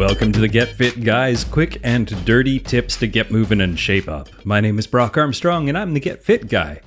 Welcome to the Get Fit Guys, quick and dirty tips to get moving and shape up. My name is Brock Armstrong and I'm the Get Fit Guy.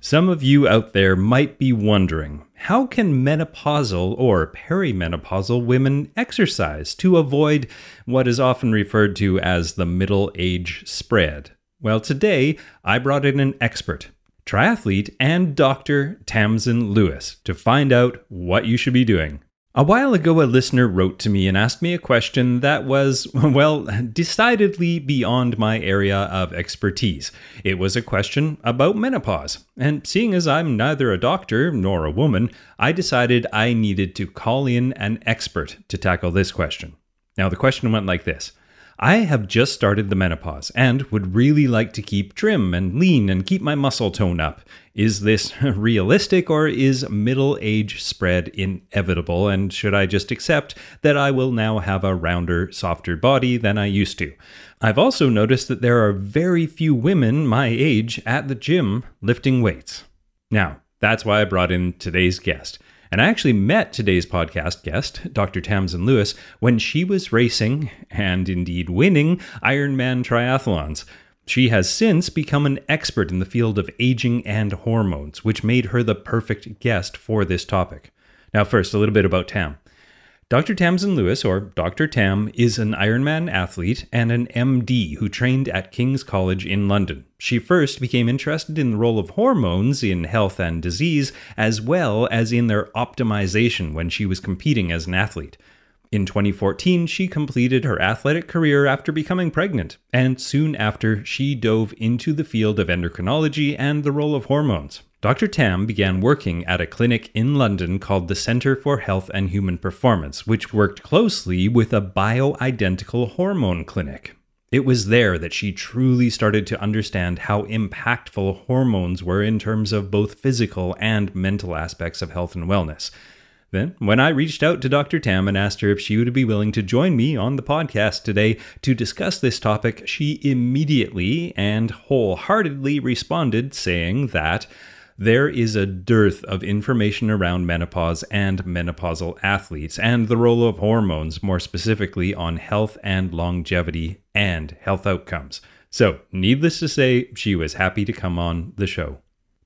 Some of you out there might be wondering how can menopausal or perimenopausal women exercise to avoid what is often referred to as the middle age spread? Well, today I brought in an expert, triathlete, and Dr. Tamsin Lewis to find out what you should be doing. A while ago, a listener wrote to me and asked me a question that was, well, decidedly beyond my area of expertise. It was a question about menopause. And seeing as I'm neither a doctor nor a woman, I decided I needed to call in an expert to tackle this question. Now, the question went like this I have just started the menopause and would really like to keep trim and lean and keep my muscle tone up. Is this realistic or is middle age spread inevitable? And should I just accept that I will now have a rounder, softer body than I used to? I've also noticed that there are very few women my age at the gym lifting weights. Now, that's why I brought in today's guest. And I actually met today's podcast guest, Dr. Tamsin Lewis, when she was racing and indeed winning Ironman triathlons. She has since become an expert in the field of aging and hormones, which made her the perfect guest for this topic. Now, first, a little bit about Tam. Dr. Tamsin Lewis, or Dr. Tam, is an Ironman athlete and an MD who trained at King's College in London. She first became interested in the role of hormones in health and disease, as well as in their optimization when she was competing as an athlete. In 2014, she completed her athletic career after becoming pregnant, and soon after, she dove into the field of endocrinology and the role of hormones. Dr. Tam began working at a clinic in London called the Centre for Health and Human Performance, which worked closely with a bioidentical hormone clinic. It was there that she truly started to understand how impactful hormones were in terms of both physical and mental aspects of health and wellness. Then, when I reached out to Dr. Tam and asked her if she would be willing to join me on the podcast today to discuss this topic, she immediately and wholeheartedly responded, saying that there is a dearth of information around menopause and menopausal athletes, and the role of hormones, more specifically on health and longevity and health outcomes. So, needless to say, she was happy to come on the show.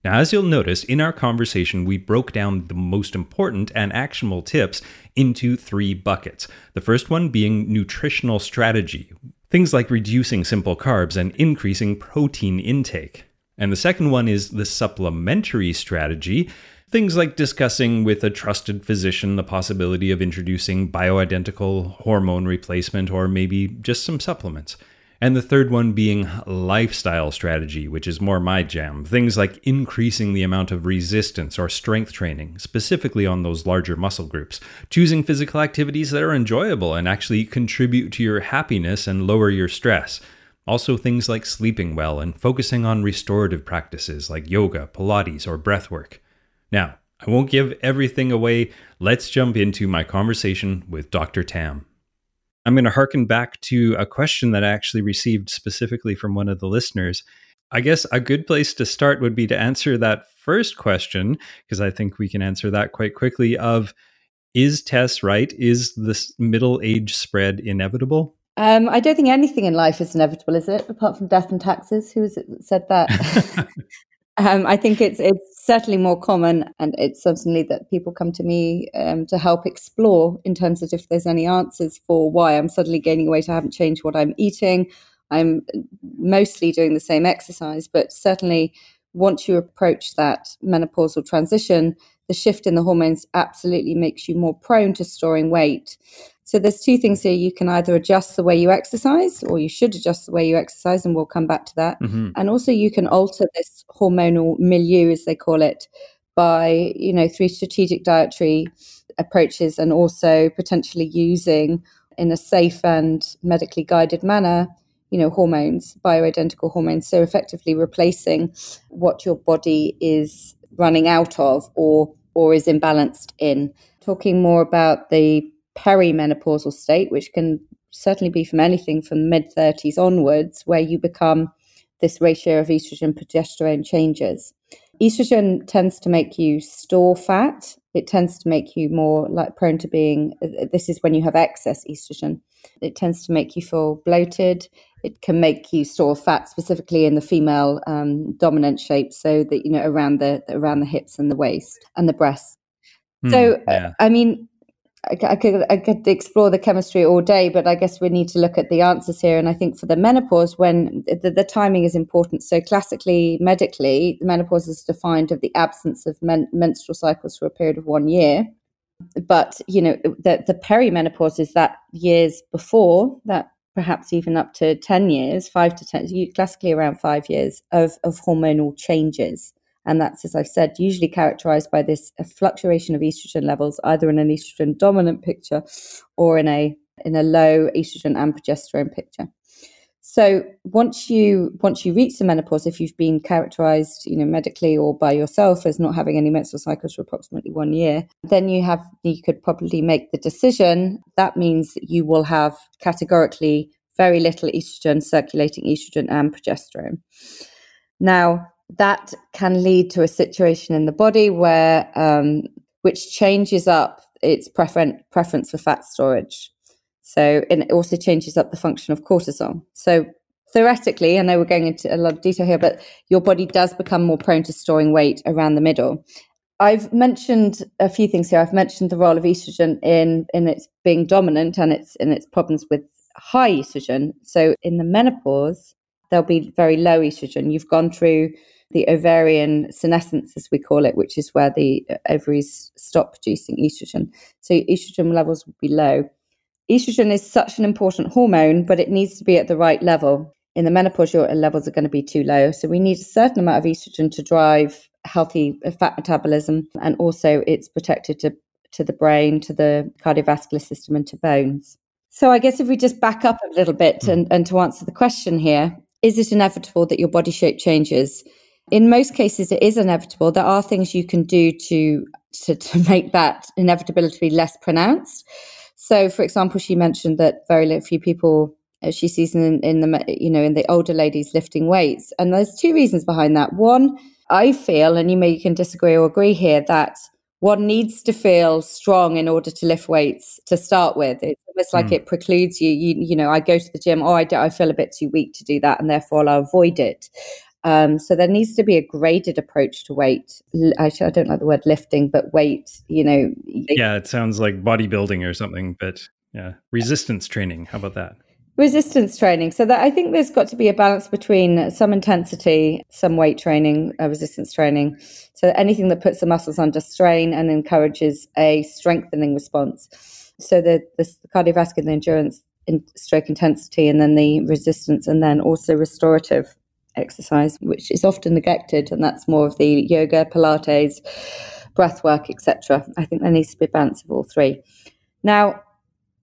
Now, as you'll notice, in our conversation, we broke down the most important and actionable tips into three buckets. The first one being nutritional strategy, things like reducing simple carbs and increasing protein intake. And the second one is the supplementary strategy. Things like discussing with a trusted physician the possibility of introducing bioidentical hormone replacement or maybe just some supplements. And the third one being lifestyle strategy, which is more my jam. Things like increasing the amount of resistance or strength training, specifically on those larger muscle groups. Choosing physical activities that are enjoyable and actually contribute to your happiness and lower your stress. Also, things like sleeping well and focusing on restorative practices like yoga, Pilates, or breathwork. Now, I won't give everything away. Let's jump into my conversation with Dr. Tam. I'm going to harken back to a question that I actually received specifically from one of the listeners. I guess a good place to start would be to answer that first question, because I think we can answer that quite quickly of is Tess right? Is this middle age spread inevitable? Um, I don't think anything in life is inevitable, is it? Apart from death and taxes. Who that said that? Um, I think it's it's certainly more common, and it's certainly that people come to me um, to help explore in terms of if there's any answers for why I'm suddenly gaining weight. I haven't changed what I'm eating. I'm mostly doing the same exercise, but certainly once you approach that menopausal transition, the shift in the hormones absolutely makes you more prone to storing weight. So there's two things here. You can either adjust the way you exercise, or you should adjust the way you exercise, and we'll come back to that. Mm-hmm. And also, you can alter this hormonal milieu, as they call it, by you know through strategic dietary approaches, and also potentially using in a safe and medically guided manner you know, hormones, bioidentical hormones, so effectively replacing what your body is running out of or or is imbalanced in. Talking more about the perimenopausal state, which can certainly be from anything from mid 30s onwards, where you become this ratio of estrogen progesterone changes. Estrogen tends to make you store fat. It tends to make you more like prone to being. This is when you have excess estrogen. It tends to make you feel bloated. It can make you store fat, specifically in the female um, dominant shape, so that you know around the around the hips and the waist and the breasts. Mm, so, yeah. I mean, I, I, could I could explore the chemistry all day, but I guess we need to look at the answers here. And I think for the menopause, when the, the timing is important. So classically, medically, the menopause is defined of the absence of men, menstrual cycles for a period of one year but you know the the perimenopause is that years before that perhaps even up to 10 years 5 to 10 classically around 5 years of of hormonal changes. And that's as i've said usually characterized by this fluctuation of estrogen levels either in an estrogen dominant picture or in a in a low estrogen and progesterone picture so once you once you reach the menopause, if you've been characterized, you know, medically or by yourself as not having any menstrual cycles for approximately one year, then you have you could probably make the decision. That means that you will have categorically very little estrogen, circulating estrogen and progesterone. Now that can lead to a situation in the body where um, which changes up its preference preference for fat storage. So it also changes up the function of cortisol. So theoretically, I know we're going into a lot of detail here, but your body does become more prone to storing weight around the middle. I've mentioned a few things here. I've mentioned the role of estrogen in in its being dominant and its in its problems with high estrogen. So in the menopause, there'll be very low estrogen. You've gone through the ovarian senescence, as we call it, which is where the ovaries stop producing estrogen. So estrogen levels will be low. Estrogen is such an important hormone, but it needs to be at the right level. In the menopause, your levels are going to be too low. So we need a certain amount of estrogen to drive healthy fat metabolism, and also it's protected to, to the brain, to the cardiovascular system, and to bones. So I guess if we just back up a little bit hmm. and, and to answer the question here, is it inevitable that your body shape changes? In most cases, it is inevitable. There are things you can do to to, to make that inevitability less pronounced. So, for example, she mentioned that very few people uh, she sees in, in the you know in the older ladies lifting weights, and there's two reasons behind that. One, I feel, and you may you can disagree or agree here, that one needs to feel strong in order to lift weights to start with. It's almost like mm. it precludes you. You you know, I go to the gym, oh, I, do, I feel a bit too weak to do that, and therefore I'll avoid it. Um, so there needs to be a graded approach to weight. I, I, don't like the word lifting, but weight, you know. Yeah, it sounds like bodybuilding or something, but yeah, resistance training. How about that? Resistance training. So that I think there's got to be a balance between some intensity, some weight training, uh, resistance training. So anything that puts the muscles under strain and encourages a strengthening response. So the, the cardiovascular endurance in stroke intensity and then the resistance and then also restorative exercise, which is often neglected, and that's more of the yoga, Pilates, breath work, etc. I think there needs to be a balance of all three. Now,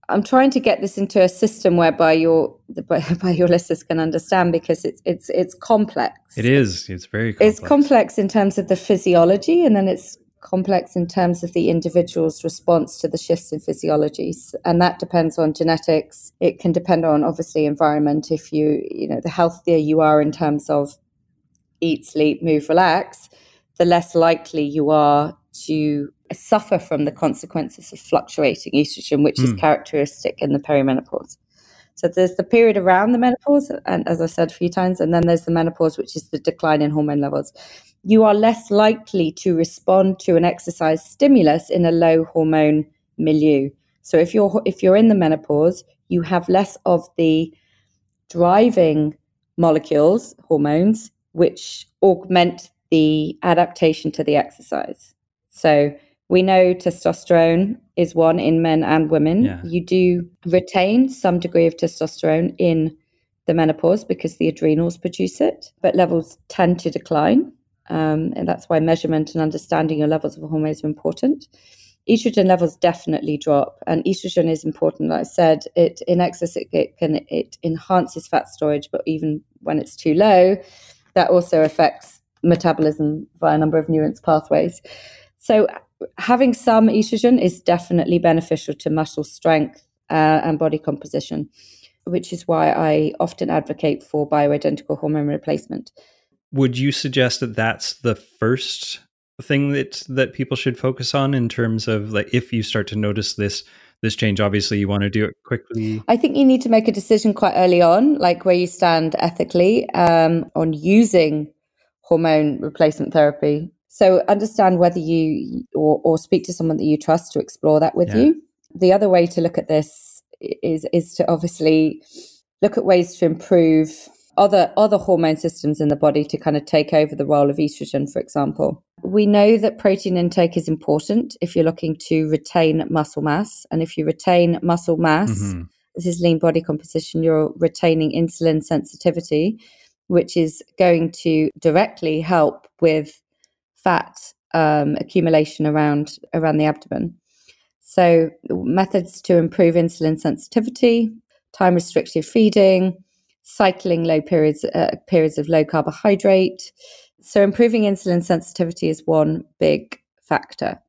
I'm trying to get this into a system whereby your by your listeners can understand because it's it's it's complex. It is. It's very complex. It's complex in terms of the physiology, and then it's complex in terms of the individual's response to the shifts in physiologies and that depends on genetics it can depend on obviously environment if you you know the healthier you are in terms of eat sleep move relax the less likely you are to suffer from the consequences of fluctuating estrogen which mm. is hmm. characteristic in the perimenopause so there's the period around the menopause, and as I said a few times, and then there's the menopause, which is the decline in hormone levels you are less likely to respond to an exercise stimulus in a low hormone milieu. So if you're if you're in the menopause, you have less of the driving molecules, hormones, which augment the adaptation to the exercise. So we know testosterone is one in men and women. Yeah. You do retain some degree of testosterone in the menopause because the adrenals produce it, but levels tend to decline. Um, and that's why measurement and understanding your levels of hormones are important. Estrogen levels definitely drop, and estrogen is important. Like I said, it in excess it, it can it enhances fat storage, but even when it's too low, that also affects metabolism via a number of nuance pathways. So having some estrogen is definitely beneficial to muscle strength uh, and body composition, which is why I often advocate for bioidentical hormone replacement would you suggest that that's the first thing that that people should focus on in terms of like if you start to notice this this change? Obviously you want to do it quickly. I think you need to make a decision quite early on like where you stand ethically um, on using hormone replacement therapy. So understand whether you or, or speak to someone that you trust to explore that with yeah. you. The other way to look at this is is to obviously look at ways to improve other other hormone systems in the body to kind of take over the role of estrogen for example we know that protein intake is important if you're looking to retain muscle mass and if you retain muscle mass mm-hmm. this is lean body composition you're retaining insulin sensitivity which is going to directly help with fat um, accumulation around around the abdomen so methods to improve insulin sensitivity time restricted feeding cycling low periods uh, periods of low carbohydrate. So improving insulin sensitivity is one big factor.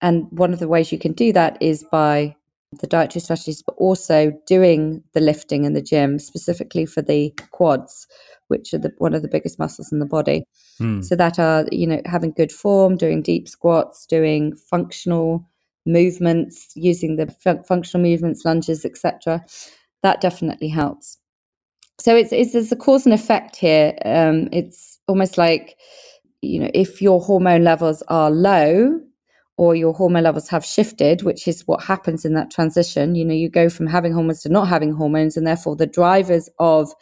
And one of the ways you can do that is by the dietary strategies, but also doing the lifting in the gym, specifically for the quads, which are the, one of the biggest muscles in the body. Mm. So that are, you know, having good form, doing deep squats, doing functional movements, using the f- functional movements, lunges, etc. That definitely helps so it's, it's there's a cause and effect here. Um, it's almost like you know if your hormone levels are low or your hormone levels have shifted, which is what happens in that transition. You know, you go from having hormones to not having hormones, and therefore the drivers of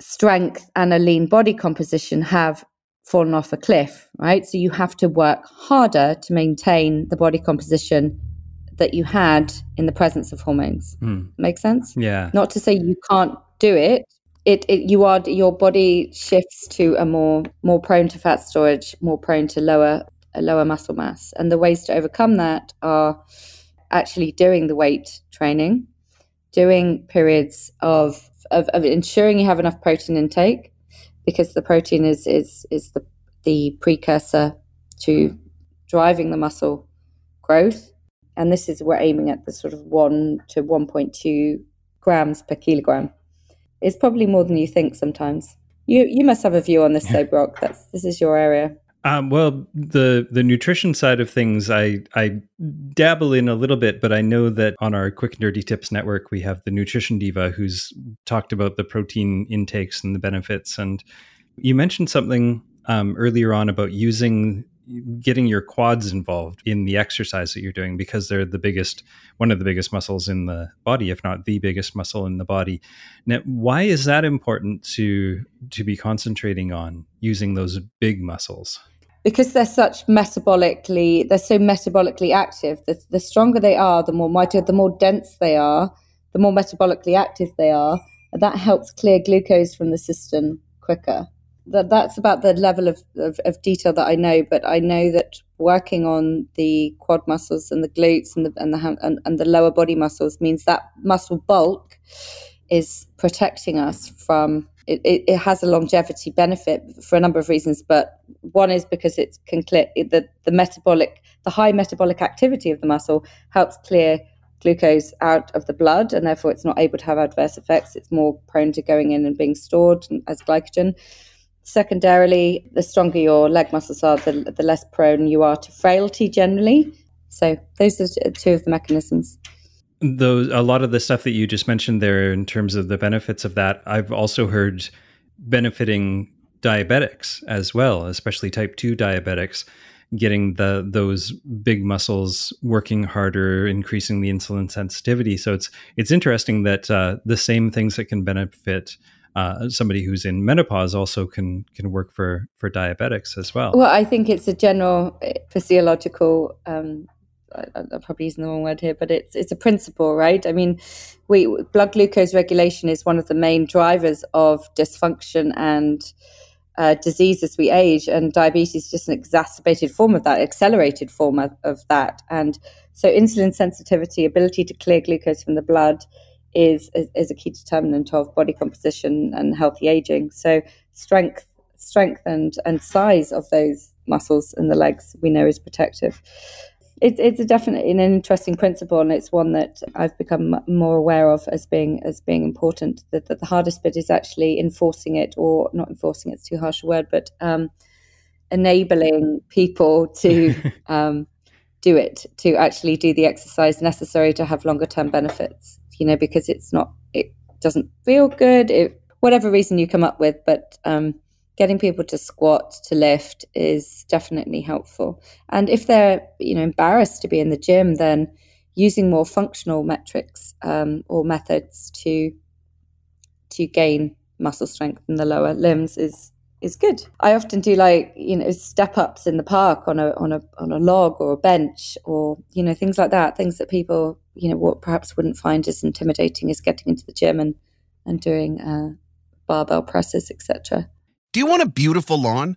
strength and a lean body composition have fallen off a cliff, right? So you have to work harder to maintain the body composition that you had in the presence of hormones. Mm. Make sense? Yeah. Not to say you can't do it, it, it you are your body shifts to a more more prone to fat storage, more prone to lower a lower muscle mass, and the ways to overcome that are actually doing the weight training, doing periods of of, of ensuring you have enough protein intake, because the protein is is is the the precursor to driving the muscle growth, and this is we're aiming at the sort of one to one point two grams per kilogram it's probably more than you think sometimes. You you must have a view on this, though, Brock. That's this is your area. Um, well, the the nutrition side of things, I I dabble in a little bit, but I know that on our Quick and Dirty Tips network, we have the nutrition diva who's talked about the protein intakes and the benefits. And you mentioned something um, earlier on about using getting your quads involved in the exercise that you're doing because they're the biggest one of the biggest muscles in the body if not the biggest muscle in the body. Now why is that important to to be concentrating on using those big muscles? Because they're such metabolically they're so metabolically active. The, the stronger they are the more mighty the more dense they are the more metabolically active they are that helps clear glucose from the system quicker that that's about the level of, of, of, detail that I know, but I know that working on the quad muscles and the glutes and the and the and, and the lower body muscles means that muscle bulk is protecting us from it, it, it, has a longevity benefit for a number of reasons, but one is because it can clear the, the metabolic, the high metabolic activity of the muscle helps clear glucose out of the blood, and therefore it's not able to have adverse effects. It's more prone to going in and being stored as glycogen. Secondarily, the stronger your leg muscles are, the, the less prone you are to frailty generally. So those are two of the mechanisms. Those a lot of the stuff that you just mentioned there in terms of the benefits of that, I've also heard benefiting diabetics as well, especially type 2 diabetics, getting the those big muscles working harder, increasing the insulin sensitivity. So it's it's interesting that uh, the same things that can benefit uh, somebody who's in menopause also can can work for for diabetics as well. Well, I think it's a general eh, physiological um, I'm probably using the wrong word here, but it's it's a principle, right? I mean, we blood glucose regulation is one of the main drivers of dysfunction and uh, disease as we age, and diabetes is just an exacerbated form of that, accelerated form of, of that. And so, insulin sensitivity, ability to clear glucose from the blood, is, is is a key determinant of body composition and healthy aging. So, strength, strength, and and size of those muscles in the legs we know is protective it's it's a definitely an interesting principle, and it's one that I've become more aware of as being as being important. That, that the hardest bit is actually enforcing it, or not enforcing. It's too harsh a word, but um, enabling people to um, do it, to actually do the exercise necessary to have longer term benefits. You know, because it's not, it doesn't feel good. It, whatever reason you come up with, but um, getting people to squat to lift is definitely helpful and if they're you know embarrassed to be in the gym then using more functional metrics um, or methods to to gain muscle strength in the lower limbs is is good. I often do like you know step ups in the park on a on a on a log or a bench or you know things like that. Things that people you know what perhaps wouldn't find as intimidating as getting into the gym and and doing uh, barbell presses, etc. Do you want a beautiful lawn?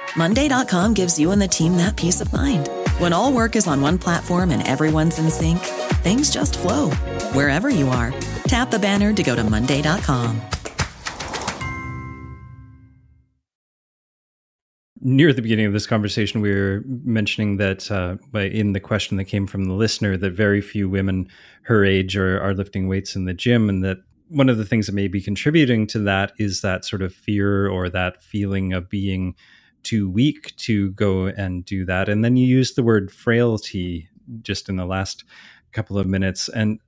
Monday.com gives you and the team that peace of mind. When all work is on one platform and everyone's in sync, things just flow wherever you are. Tap the banner to go to Monday.com. Near the beginning of this conversation, we were mentioning that uh, in the question that came from the listener, that very few women her age are, are lifting weights in the gym, and that one of the things that may be contributing to that is that sort of fear or that feeling of being too weak to go and do that. And then you use the word frailty just in the last couple of minutes. And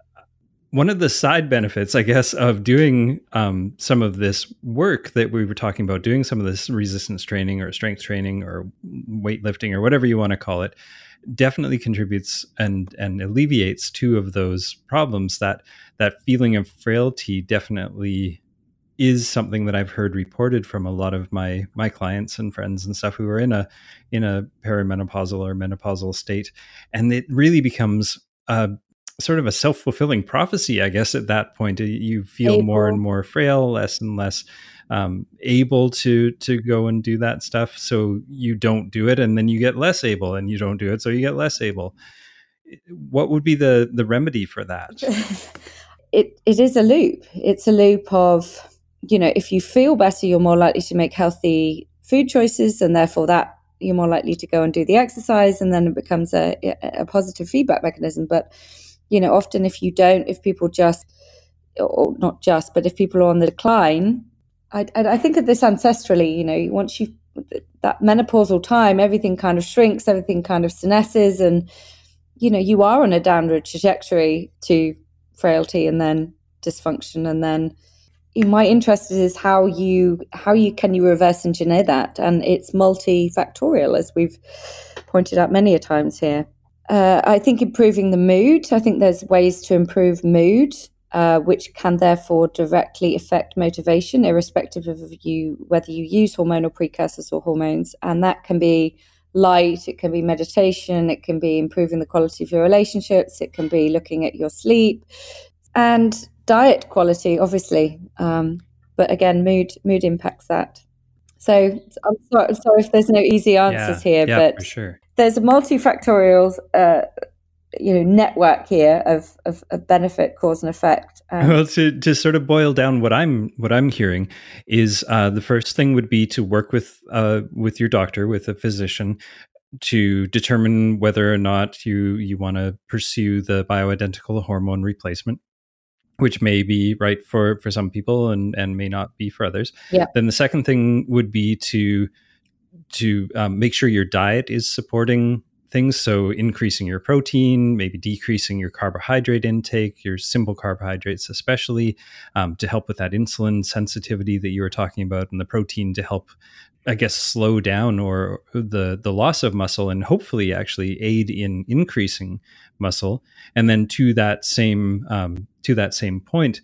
one of the side benefits, I guess, of doing um, some of this work that we were talking about, doing some of this resistance training or strength training or weightlifting or whatever you want to call it, definitely contributes and and alleviates two of those problems that that feeling of frailty definitely is something that I've heard reported from a lot of my my clients and friends and stuff who are in a in a perimenopausal or menopausal state. And it really becomes a sort of a self-fulfilling prophecy i guess at that point. You feel able. more and more frail less and less um, able to to go and do that stuff. So you don't do it and then you get less able and you don't do it so you get less able. What would be the the remedy for that? It it is a loop. It's a loop of you know if you feel better you're more likely to make healthy food choices and therefore that you're more likely to go and do the exercise and then it becomes a, a positive feedback mechanism. But you know often if you don't if people just or not just but if people are on the decline I, I think of this ancestrally, you know, once you that menopausal time, everything kind of shrinks, everything kind of senesces, and you know, you are on a downward trajectory to frailty and then dysfunction, and then my interest is how you how you can you reverse engineer that, and it's multifactorial, as we've pointed out many a times here. Uh, I think improving the mood. I think there's ways to improve mood, uh, which can therefore directly affect motivation, irrespective of you whether you use hormonal precursors or hormones, and that can be light, it can be meditation, it can be improving the quality of your relationships, it can be looking at your sleep, and diet quality, obviously. Um, but again, mood mood impacts that. So I'm sorry, I'm sorry if there's no easy answers yeah, here, yeah, but sure. there's a multifactorial, uh, you know, network here of, of, of benefit, cause, and effect. Um, well, to to sort of boil down what I'm what I'm hearing is uh, the first thing would be to work with uh, with your doctor, with a physician, to determine whether or not you you want to pursue the bioidentical hormone replacement which may be right for for some people and and may not be for others. Yeah. Then the second thing would be to to um, make sure your diet is supporting things. So increasing your protein, maybe decreasing your carbohydrate intake, your simple carbohydrates especially, um, to help with that insulin sensitivity that you were talking about, and the protein to help I guess slow down or the the loss of muscle and hopefully actually aid in increasing muscle. And then to that same um, to that same point,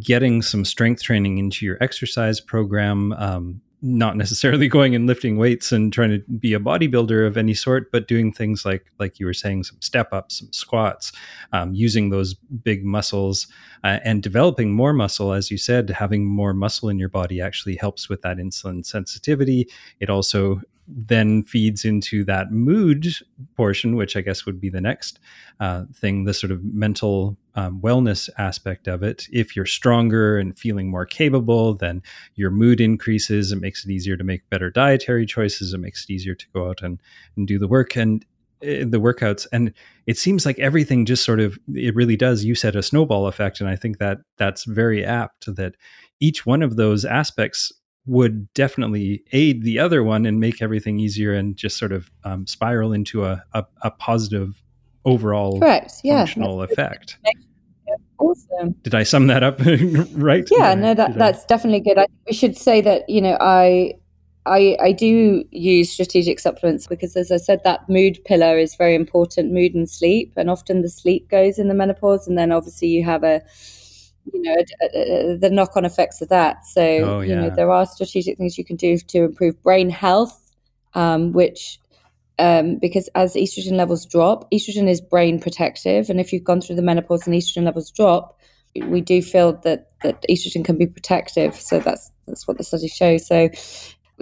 getting some strength training into your exercise program. Um, not necessarily going and lifting weights and trying to be a bodybuilder of any sort, but doing things like like you were saying, some step ups, some squats, um, using those big muscles uh, and developing more muscle. As you said, having more muscle in your body actually helps with that insulin sensitivity. It also then feeds into that mood portion, which I guess would be the next uh, thing, the sort of mental um, wellness aspect of it. If you're stronger and feeling more capable, then your mood increases. It makes it easier to make better dietary choices. It makes it easier to go out and, and do the work and uh, the workouts. And it seems like everything just sort of, it really does. You said a snowball effect. And I think that that's very apt that each one of those aspects would definitely aid the other one and make everything easier and just sort of um, spiral into a, a, a, positive overall Correct. Yeah. functional effect. Awesome. Did I sum that up right? Yeah, no, that, that's definitely good. I we should say that, you know, I I, I do use strategic supplements because, as I said, that mood pillar is very important mood and sleep. And often the sleep goes in the menopause. And then obviously you have a, you know the knock-on effects of that. So oh, yeah. you know there are strategic things you can do to improve brain health um, which um, because as estrogen levels drop estrogen is brain protective. And if you've gone through the menopause and estrogen levels drop we do feel that that estrogen can be protective. So that's that's what the study shows. So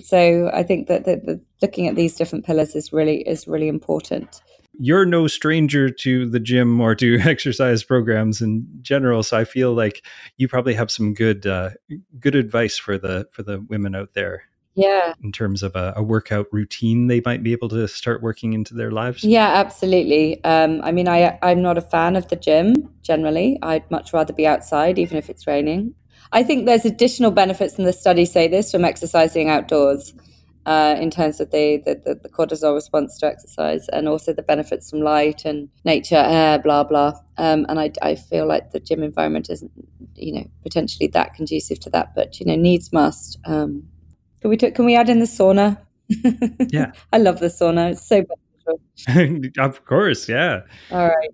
so i think that the, the looking at these different pillars is really is really important you're no stranger to the gym or to exercise programs in general. So I feel like you probably have some good uh, good advice for the for the women out there. Yeah. In terms of a, a, workout routine they might be able to start working into their lives. Yeah, absolutely. Um, I mean, I I'm not a fan of the gym generally. I'd much rather be outside, even if it's raining. I think there's additional benefits, and the studies say this from exercising outdoors uh, in terms of the, the, the, cortisol response to exercise and also the benefits from light and nature, air, blah, blah. Um, and I, I feel like the gym environment isn't, you know, potentially that conducive to that, but, you know, needs must. Um, can we, t- can we add in the sauna? Yeah. I love the sauna. It's so beneficial. of course. Yeah. All right.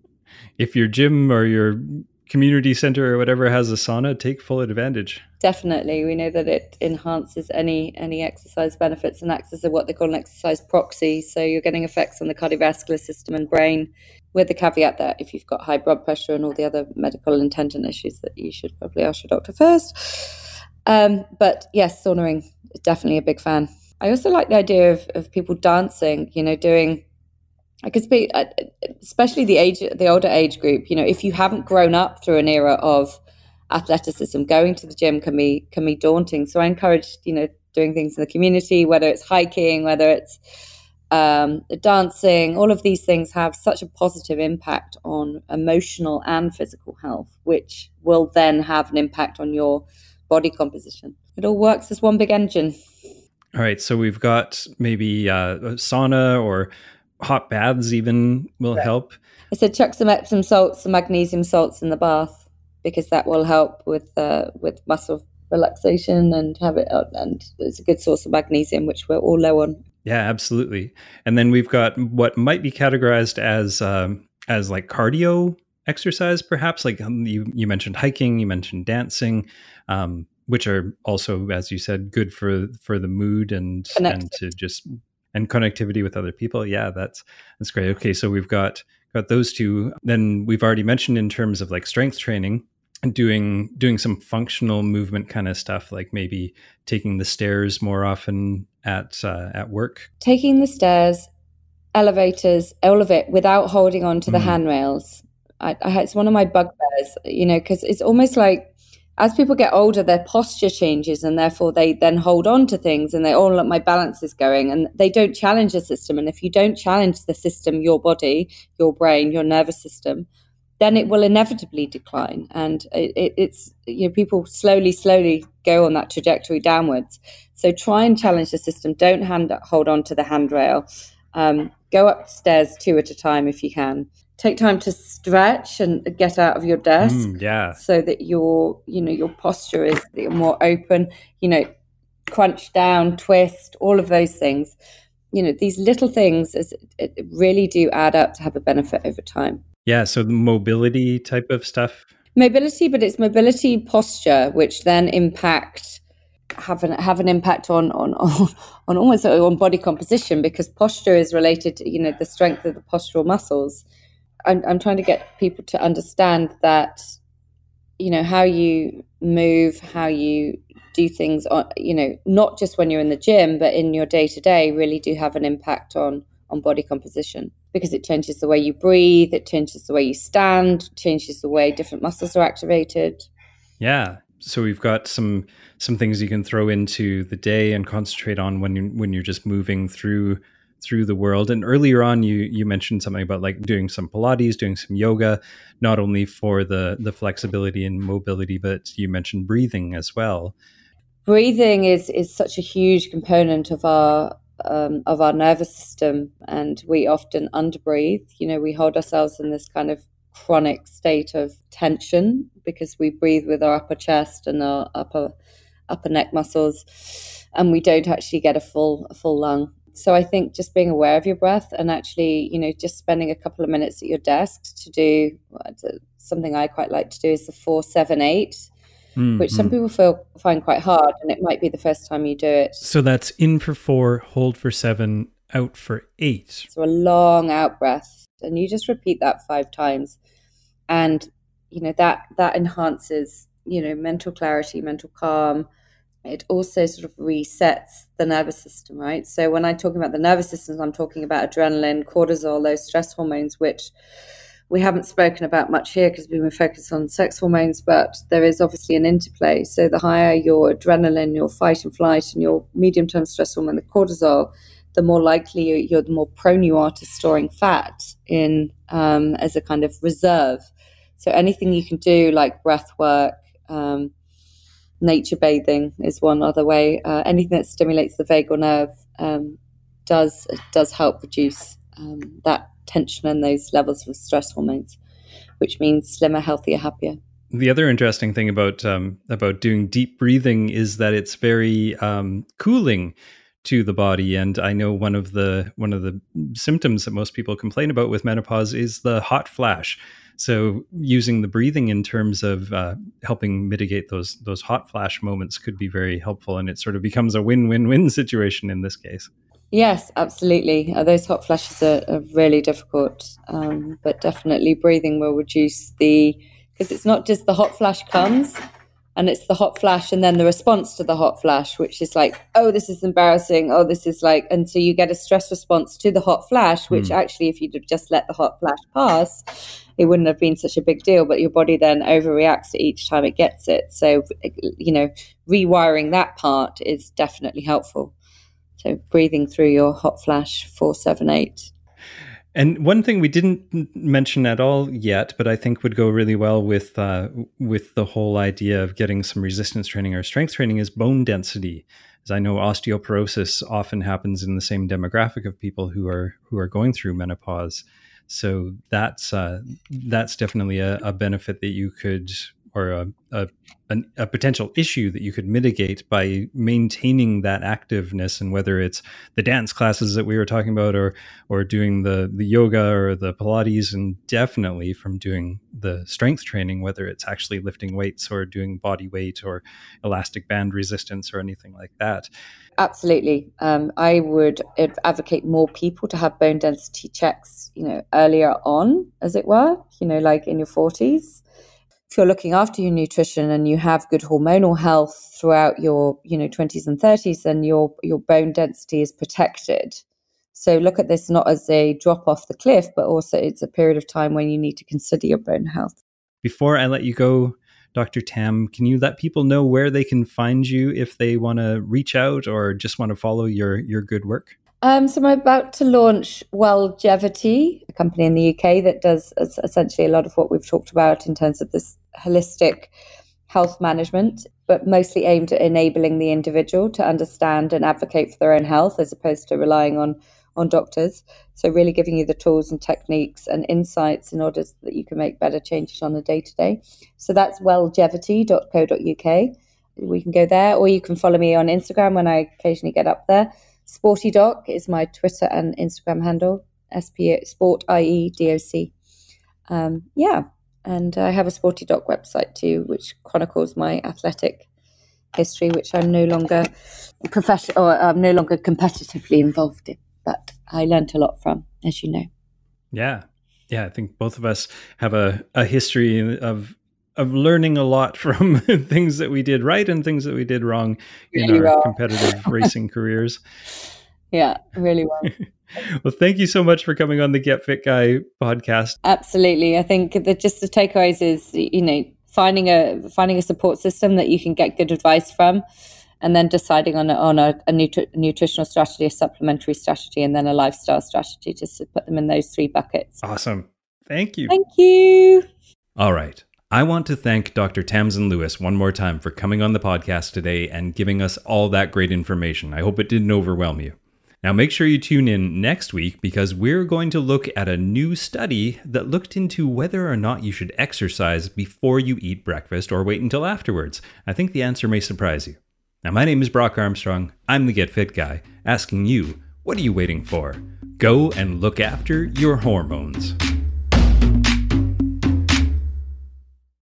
If your gym or your community center or whatever has a sauna, take full advantage. Definitely, we know that it enhances any any exercise benefits and acts as what they call an exercise proxy. So you're getting effects on the cardiovascular system and brain, with the caveat that if you've got high blood pressure and all the other medical and issues, that you should probably ask your doctor first. Um, but yes, saunaing definitely a big fan. I also like the idea of, of people dancing. You know, doing I could speak, uh, especially the age, the older age group. You know, if you haven't grown up through an era of athleticism, going to the gym can be can be daunting. So I encourage, you know, doing things in the community, whether it's hiking, whether it's um, dancing. All of these things have such a positive impact on emotional and physical health, which will then have an impact on your body composition. It all works as one big engine. All right, so we've got maybe uh, sauna or hot baths even will right. help. I said chuck some Epsom salts, some magnesium salts in the bath because that will help with uh, with muscle relaxation and have it out, and it's a good source of magnesium which we're all low on yeah absolutely and then we've got what might be categorized as um, as like cardio exercise perhaps like um, you you mentioned hiking you mentioned dancing um, which are also as you said good for for the mood and and to just and connectivity with other people. Yeah that's that's great. Okay so we've got got those two. Then we've already mentioned in terms of like strength training doing doing some functional movement kind of stuff like maybe taking the stairs more often at uh, at work. Taking the stairs elevators all of it without holding on to the mm. handrails. I, I, it's one of my bugbears you know because it's almost like as people get older their posture changes and therefore they then hold on to things and they all oh, look my balance is going and they don't challenge the system and if you don't challenge the system your body your brain your nervous system then it will inevitably decline. And it, it, it's, you know, people slowly, slowly go on that trajectory downwards. So try and challenge the system. Don't hand, hold on to the handrail. Um, go upstairs two at a time if you can. Take time to stretch and get out of your desk. Mm, yeah. So that your, you know, your posture is more open. You know, crunch down, twist, all of those things. You know, these little things is, it really do add up to have a benefit over time. Yeah, so the mobility type of stuff. Mobility, but it's mobility posture, which then impact have an have an impact on on on, on almost on body composition because posture is related to you know the strength of the postural muscles. I'm, I'm trying to get people to understand that you know how you move, how you do things on you know not just when you're in the gym, but in your day to day, really do have an impact on on body composition because it changes the way you breathe, it changes the way you stand, changes the way different muscles are activated. Yeah. So we've got some some things you can throw into the day and concentrate on when you when you're just moving through through the world. And earlier on you you mentioned something about like doing some Pilates, doing some yoga, not only for the the flexibility and mobility, but you mentioned breathing as well. Breathing is is such a huge component of our um, of our nervous system, and we often underbreathe. You know, we hold ourselves in this kind of chronic state of tension because we breathe with our upper chest and our upper upper neck muscles, and we don't actually get a full a full lung. So I think just being aware of your breath and actually, you know, just spending a couple of minutes at your desk to do something I quite like to do is the four seven eight mm, which some mm. people feel find quite hard, and it might be the first time you do it. So that's in for four, hold for seven, out for eight. So a long out breath, and you just repeat that five times, and you know that that enhances you know mental clarity, mental calm. It also sort of resets the nervous system, right? So when I'm talking about the nervous system, I'm talking about adrenaline, cortisol, those stress hormones, which we haven't spoken about much here because we've been focused on sex hormones, but there is obviously an interplay. So the higher your adrenaline, your fight and flight, and your medium term stress hormone, the cortisol, the more likely you're, the more prone you are to storing fat in um, as a kind of reserve. So anything you can do, like breath work, um, nature bathing, is one other way. Uh, anything that stimulates the vagal nerve um, does does help reduce um, that tension and those levels of stress hormones, which means slimmer, healthier, happier. The other interesting thing about um, about doing deep breathing is that it's very um, cooling to the body. And I know one of the one of the symptoms that most people complain about with menopause is the hot flash. So using the breathing in terms of uh, helping mitigate those those hot flash moments could be very helpful, and it sort of becomes a win win win situation in this case. Yes, absolutely. Uh, those hot flashes are, are really difficult, um, but definitely breathing will reduce the because it's not just the hot flash comes and it's the hot flash and then the response to the hot flash which is like oh this is embarrassing oh this is like and so you get a stress response to the hot flash which mm. actually if you'd have just let the hot flash pass it wouldn't have been such a big deal but your body then overreacts to each time it gets it so you know rewiring that part is definitely helpful so breathing through your hot flash 478. And one thing we didn't mention at all yet, but I think would go really well with uh, with the whole idea of getting some resistance training or strength training is bone density. As I know, osteoporosis often happens in the same demographic of people who are who are going through menopause. So that's uh, that's definitely a, a benefit that you could or a, a, a, potential issue that you could mitigate by maintaining that activeness and whether it's the dance classes that we were talking about or or doing the the yoga or the pilates and definitely from doing the strength training whether it's actually lifting weights or doing body weight or elastic band resistance or anything like that. Absolutely. Um, i would advocate more people to have bone density checks you know earlier on as it were you know like in your 40s if you're looking after your nutrition and you have good hormonal health throughout your you know 20s and 30s then your your bone density is protected. So look at this not as a drop off the cliff but also it's a period of time when you need to consider your bone health. Before i let you go dr tam can you let people know where they can find you if they want to reach out or just want to follow your your good work um, so I'm about to launch Wellgevity, a company in the UK that does essentially a lot of what we've talked about in terms of this holistic health management, but mostly aimed at enabling the individual to understand and advocate for their own health as opposed to relying on on doctors. So really giving you the tools and techniques and insights in order that you can make better changes on a day to day. So that's wellgevity.co.uk. We can go there, or you can follow me on Instagram when I occasionally get up there. Sporty Doc is my Twitter and Instagram handle. SP Sport IE DOC. Um, yeah, and I have a Sporty Doc website too, which chronicles my athletic history, which I'm no longer professional or I'm no longer competitively involved in, but I learned a lot from, as you know. Yeah, yeah, I think both of us have a, a history of of learning a lot from things that we did right and things that we did wrong in really our well. competitive racing careers. Yeah, really well. well, thank you so much for coming on the Get Fit Guy podcast. Absolutely. I think that just the takeaways is, you know, finding a finding a support system that you can get good advice from and then deciding on a, on a, a nutri- nutritional strategy, a supplementary strategy, and then a lifestyle strategy, just to put them in those three buckets. Awesome. Thank you. Thank you. All right. I want to thank Dr. Tamsin Lewis one more time for coming on the podcast today and giving us all that great information. I hope it didn't overwhelm you. Now, make sure you tune in next week because we're going to look at a new study that looked into whether or not you should exercise before you eat breakfast or wait until afterwards. I think the answer may surprise you. Now, my name is Brock Armstrong. I'm the Get Fit Guy, asking you, what are you waiting for? Go and look after your hormones.